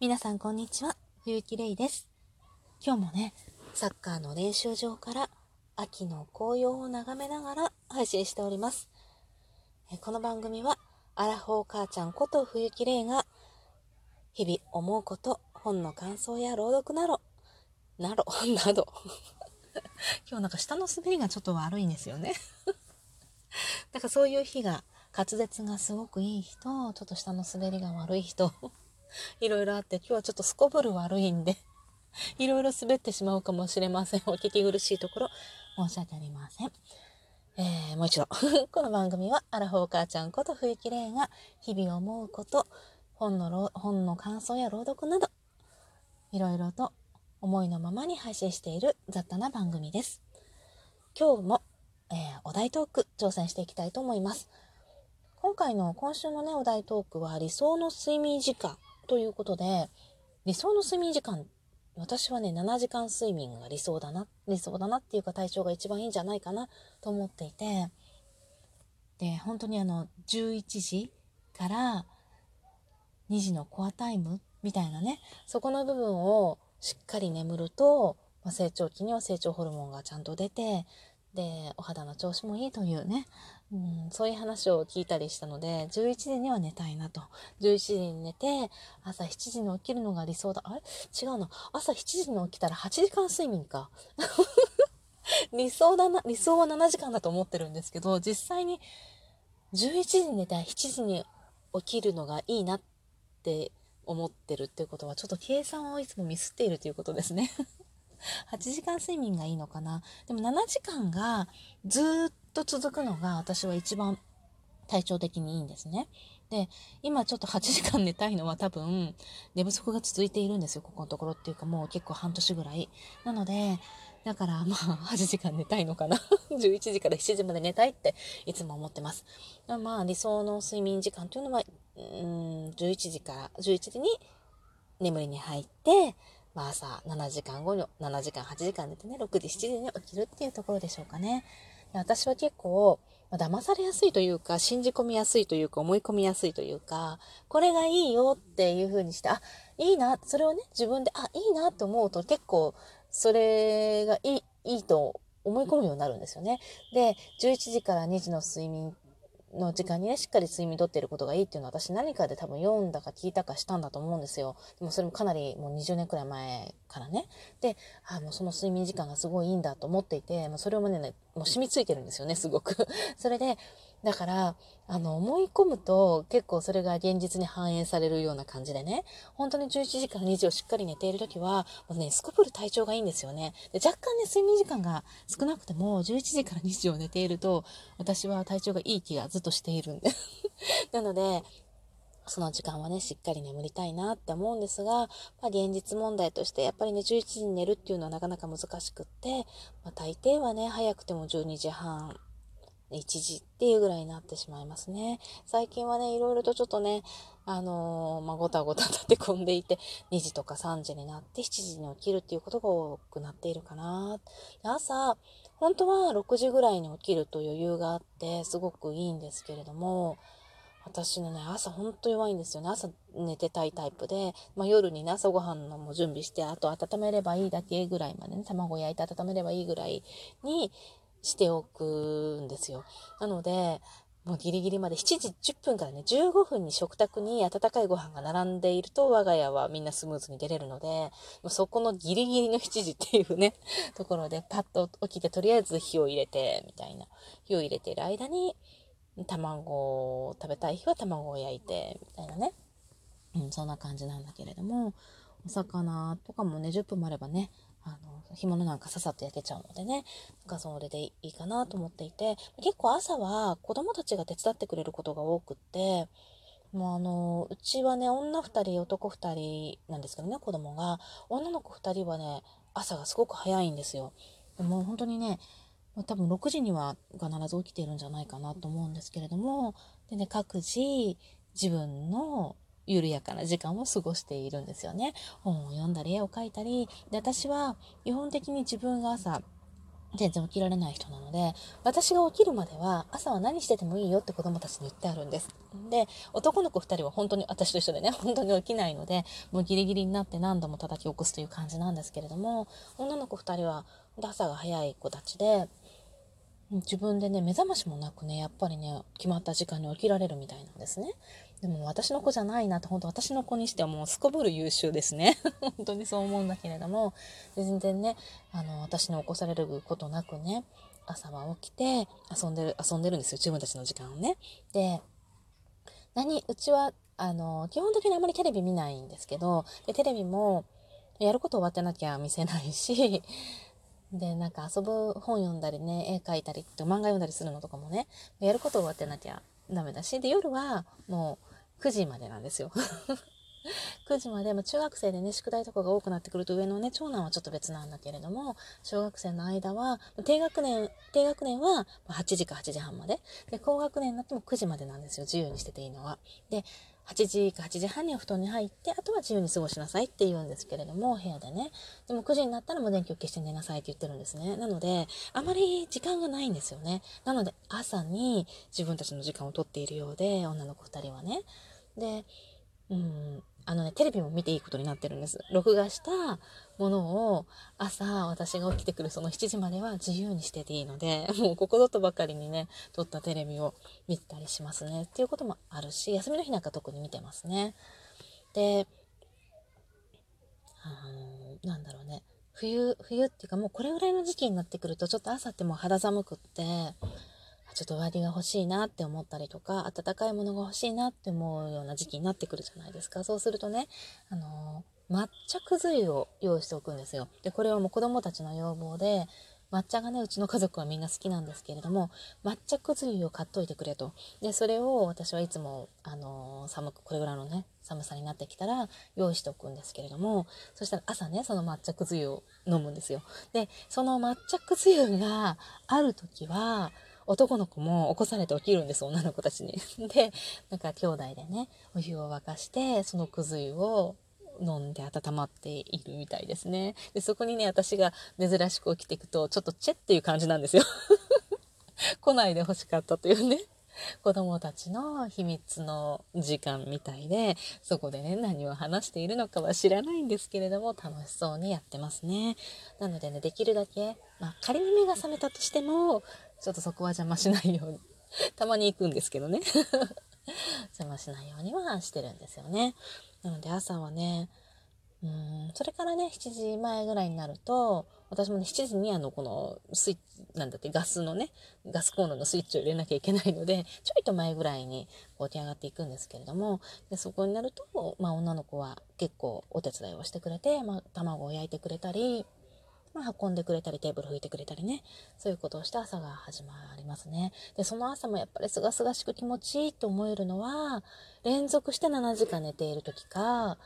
皆さんこんにちは、冬木玲です。今日もね、サッカーの練習場から秋の紅葉を眺めながら配信しております。この番組は、アラフォー母ちゃんこと冬木玲が、日々思うこと、本の感想や朗読など、など、など。今日なんか下の滑りがちょっと悪いんですよね。だからそういう日が、滑舌がすごくいい人、ちょっと下の滑りが悪い人、いろいろあって、今日はちょっとすこぶる悪いんで、いろいろ滑ってしまうかもしれません。お聞き苦しいところ、申し訳ありません。えー、もう一度。この番組は、アラフォー母ちゃんこと冬木玲が、日々思うこと、本の、本の感想や朗読など、いろいろと思いのままに配信している雑多な番組です。今日も、えー、お題トーク挑戦していきたいと思います。今回の今週のね、お題トークは理想の睡眠時間ということで、理想の睡眠時間、私はね、7時間睡眠が理想だな、理想だなっていうか体調が一番いいんじゃないかなと思っていて、で、本当にあの、11時から2時のコアタイムみたいなね、そこの部分をしっかり眠ると、まあ、成長期には成長ホルモンがちゃんと出て、で、お肌の調子もいいというね、うん、そういう話を聞いたりしたので、11時には寝たいなと。11時に寝て、朝7時に起きるのが理想だ。あれ？違うな。朝7時に起きたら8時間睡眠か。理想だな、理想は7時間だと思ってるんですけど、実際に11時に寝て7時に起きるのがいいなって思ってるっていうことは、ちょっと計算をいつもミスっているということですね。8時間睡眠がいいのかな。でも7時間がずっと続くのが私は一番体調的にいいんですね。で、今ちょっと8時間寝たいのは多分寝不足が続いているんですよ、ここのところっていうかもう結構半年ぐらい。なので、だからまあ8時間寝たいのかな。11時から7時まで寝たいっていつも思ってます。まあ理想の睡眠時間というのは、うん、11時から11時に眠りに入って、まあ朝7時間後に、7時間、8時間寝てね、6時、7時に起きるっていうところでしょうかね。私は結構、ま、騙されやすいというか、信じ込みやすいというか、思い込みやすいというか、これがいいよっていう風にして、あ、いいな、それをね、自分で、あ、いいなって思うと結構、それがいい、いいと思い込むようになるんですよね。で、11時から2時の睡眠の時間にね、しっかり睡眠とってることがいいっていうのは私何かで多分読んだか聞いたかしたんだと思うんですよ。でもそれもかなりもう20年くらい前からね。で、あもうその睡眠時間がすごいいいんだと思っていて、もうそれをね、もう染みついてるんですよね、すごく。それで、だから、あの、思い込むと結構それが現実に反映されるような感じでね、本当に11時から2時をしっかり寝ているときは、もうね、すこぶる体調がいいんですよね。で若干ね、睡眠時間が少なくても、11時から2時を寝ていると、私は体調がいい気がずっとしているんで。なので、その時間はね、しっかり眠りたいなって思うんですが、まあ、現実問題として、やっぱりね、11時に寝るっていうのはなかなか難しくって、まあ、大抵はね、早くても12時半、1時っていうぐらいになってしまいますね。最近はね、いろいろとちょっとね、あのー、まあ、ごたごた立て込んでいて、2時とか3時になって7時に起きるっていうことが多くなっているかな。朝、本当は6時ぐらいに起きると余裕があって、すごくいいんですけれども、私のね、朝ほんと弱いんですよね。朝寝てたいタイプで、まあ、夜にね、朝ごはんのも準備して、あと温めればいいだけぐらいまでね、卵焼いて温めればいいぐらいにしておくんですよ。なので、もうギリギリまで7時10分からね、15分に食卓に温かいご飯が並んでいると我が家はみんなスムーズに出れるので、もうそこのギリギリの7時っていうね、ところでパッと起きてとりあえず火を入れて、みたいな。火を入れている間に、卵を食べたい日は卵を焼いて、みたいなね。うん、そんな感じなんだけれども、お魚とかもね、10分もあればね、あの、干物なんかささっと焼けちゃうのでね、なんかそれでいいかなと思っていて、結構朝は子供たちが手伝ってくれることが多くって、もうあの、うちはね、女2人、男2人なんですけどね、子供が。女の子2人はね、朝がすごく早いんですよ。でも本当にね、ま多分6時には必ず起きているんじゃないかなと思うんですけれども、でね、各自自分の緩やかな時間を過ごしているんですよね。本を読んだり、絵を描いたり。で、私は基本的に自分が朝、全然起きられない人なので、私が起きるまでは朝は何しててもいいよって子供たちに言ってあるんです。で、男の子2人は本当に、私と一緒でね、本当に起きないので、もうギリギリになって何度も叩き起こすという感じなんですけれども、女の子2人は朝が早い子たちで、自分でね、目覚ましもなくね、やっぱりね、決まった時間に起きられるみたいなんですね。でも私の子じゃないなって、本当私の子にしてはもうすこぶる優秀ですね。本当にそう思うんだけれども、全然ね、あの、私に起こされることなくね、朝は起きて遊んでる、遊んでるんですよ、自分たちの時間をね。で、何、うちは、あの、基本的にあまりテレビ見ないんですけど、で、テレビも、やること終わってなきゃ見せないし、で、なんか遊ぶ本読んだりね、絵描いたりって漫画読んだりするのとかもね、やること終わってなきゃダメだし、で、夜はもう9時までなんですよ。9時まで、も中学生でね、宿題とかが多くなってくると上のね、長男はちょっと別なんだけれども、小学生の間は、低学年、低学年は8時か8時半まで。で、高学年になっても9時までなんですよ。自由にしてていいのは。で、8時か8時半には布団に入って、あとは自由に過ごしなさいって言うんですけれども、部屋でね。でも9時になったらもう電気を消して寝なさいって言ってるんですね。なので、あまり時間がないんですよね。なので、朝に自分たちの時間をとっているようで、女の子2人はね。で、うん、あのね、テレビも見ていいことになってるんです。録画したものを朝私が起きてくるその7時までは自由にしてていいので、もうここぞとばかりにね、撮ったテレビを見たりしますね。っていうこともあるし、休みの日なんか特に見てますね。で、あのなんだろうね。冬、冬っていうかもうこれぐらいの時期になってくるとちょっと朝ってもう肌寒くって、ちょっと上着が欲しいなって思ったりとか、暖かいものが欲しいなって思うような時期になってくるじゃないですか。そうするとね、あのー、抹茶くず湯を用意しておくんですよ。で、これはもう子供たちの要望で、抹茶がね、うちの家族はみんな好きなんですけれども、抹茶くず湯を買っといてくれと。で、それを私はいつも、あのー、寒く、これぐらいのね、寒さになってきたら用意しておくんですけれども、そしたら朝ね、その抹茶くず湯を飲むんですよ。で、その抹茶くず湯がある時は、男の子も起こされて起きるんです、女の子たちに。で、なんか兄弟でね、お湯を沸かして、そのくず湯を飲んで温まっているみたいですね。で、そこにね、私が珍しく起きていくと、ちょっとチェっていう感じなんですよ。来ないで欲しかったというね。子供たちの秘密の時間みたいで、そこでね、何を話しているのかは知らないんですけれども、楽しそうにやってますね。なのでね、できるだけ、まあ、仮に目が覚めたとしても、ちょっとそこは邪魔しないように。たまに行くんですけどね。邪魔しないようにはしてるんですよね。なので朝はね、うん、それからね、7時前ぐらいになると、私もね、7時にあの、このスイッチ、なんだって、ガスのね、ガスコンロのスイッチを入れなきゃいけないので、ちょいと前ぐらいに起き上がっていくんですけれども、でそこになると、まあ女の子は結構お手伝いをしてくれて、まあ卵を焼いてくれたり、まあ、運んでくれたり、テーブル拭いてくれたりね、そういうことをして朝が始まりますね。で、その朝もやっぱり清々しく気持ちいいと思えるのは、連続して7時間寝ている時か、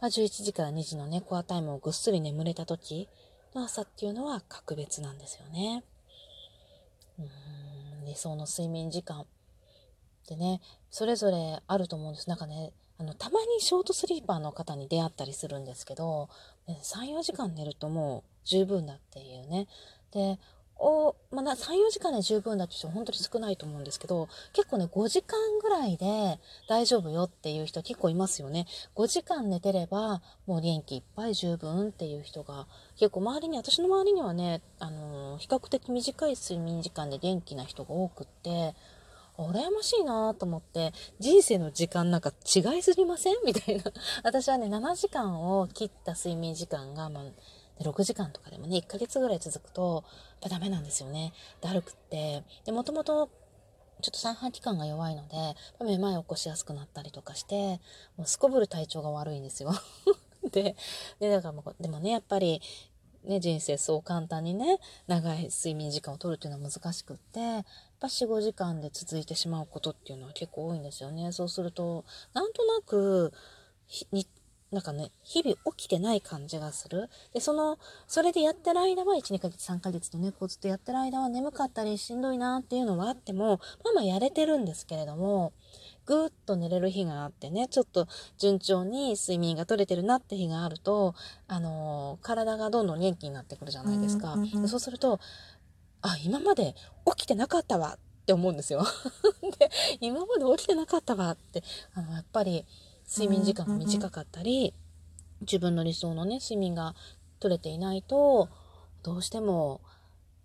まあ、11時から2時のね、コアタイムをぐっすり眠れた時の朝っていうのは格別なんですよね。うーん、理想の睡眠時間ってね、それぞれあると思うんです。なんかね、あの、たまにショートスリーパーの方に出会ったりするんですけど、3、4時間寝るともう十分だっていうね。で、お、まあ、3、4時間で十分だって人は本当に少ないと思うんですけど、結構ね、5時間ぐらいで大丈夫よっていう人結構いますよね。5時間寝てれば、もう元気いっぱい十分っていう人が、結構周りに、私の周りにはね、あのー、比較的短い睡眠時間で元気な人が多くって、羨ましいなと思って、人生の時間なんか違いすぎません？みたいな。私はね、7時間を切った睡眠時間が、まあ、で、6時間とかでもね、1ヶ月ぐらい続くと、やっぱダメなんですよね。だるくって。で、もともと、ちょっと三半規管が弱いので、めまいを起こしやすくなったりとかして、もうすこぶる体調が悪いんですよ。で、で、だからもう、でもね、やっぱり、ね、人生そう簡単にね、長い睡眠時間を取るっていうのは難しくって、やっぱ4、5時間で続いてしまうことっていうのは結構多いんですよね。そうすると、なんとなく、なんかね、日々起きてない感じがする。で、その、それでやってる間は、1、2ヶ月、3ヶ月とね、こうずっとやってる間は眠かったりしんどいなっていうのはあっても、まあまあやれてるんですけれども、ぐーっと寝れる日があってね、ちょっと順調に睡眠が取れてるなって日があると、あのー、体がどんどん元気になってくるじゃないですか。そうすると、あ、今まで起きてなかったわって思うんですよ。で、今まで起きてなかったわって、あの、やっぱり睡眠時間が短かったり、自分の理想のね、睡眠が取れていないと、どうしても、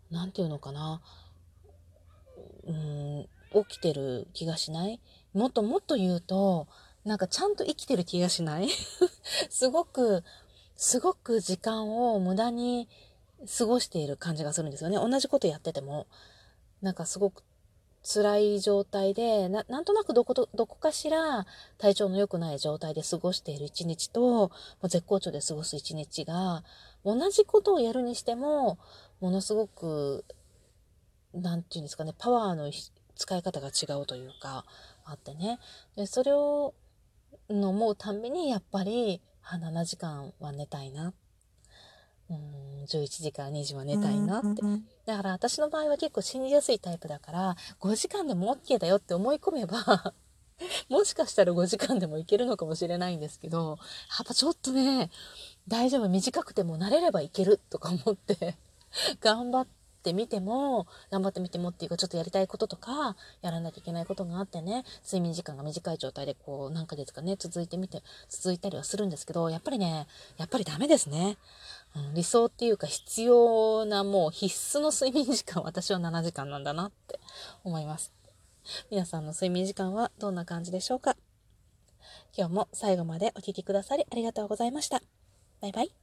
何て言うのかな、うん、起きてる気がしないもっともっと言うと、なんかちゃんと生きてる気がしない すごく、すごく時間を無駄に過ごしている感じがするんですよね。同じことやってても。なんかすごく辛い状態で、ななんとなくどこ、どこかしら体調の良くない状態で過ごしている一日と、もう絶好調で過ごす一日が、同じことをやるにしても、ものすごく、なんていうんですかね、パワーの使い方が違うというか、あってね。で、それを、思うたんびに、やっぱり、7時間は寝たいな。うん、11時から2時は寝たいなって。だから私の場合は結構信じやすいタイプだから、5時間でも OK だよって思い込めば もしかしたら5時間でもいけるのかもしれないんですけど、やっぱちょっとね、大丈夫、短くても慣れればいけるとか思って頑張ってみても、頑張ってみてもっていうか、ちょっとやりたいこととか、やらなきゃいけないことがあってね、睡眠時間が短い状態でこう、何ヶ月かね、続いてみて、続いたりはするんですけど、やっぱりね、やっぱりダメですね。うん、理想っていうか必要なもう必須の睡眠時間、私は7時間なんだなって思います。皆さんの睡眠時間はどんな感じでしょうか？今日も最後までお聴きくださりありがとうございました。バイバイ。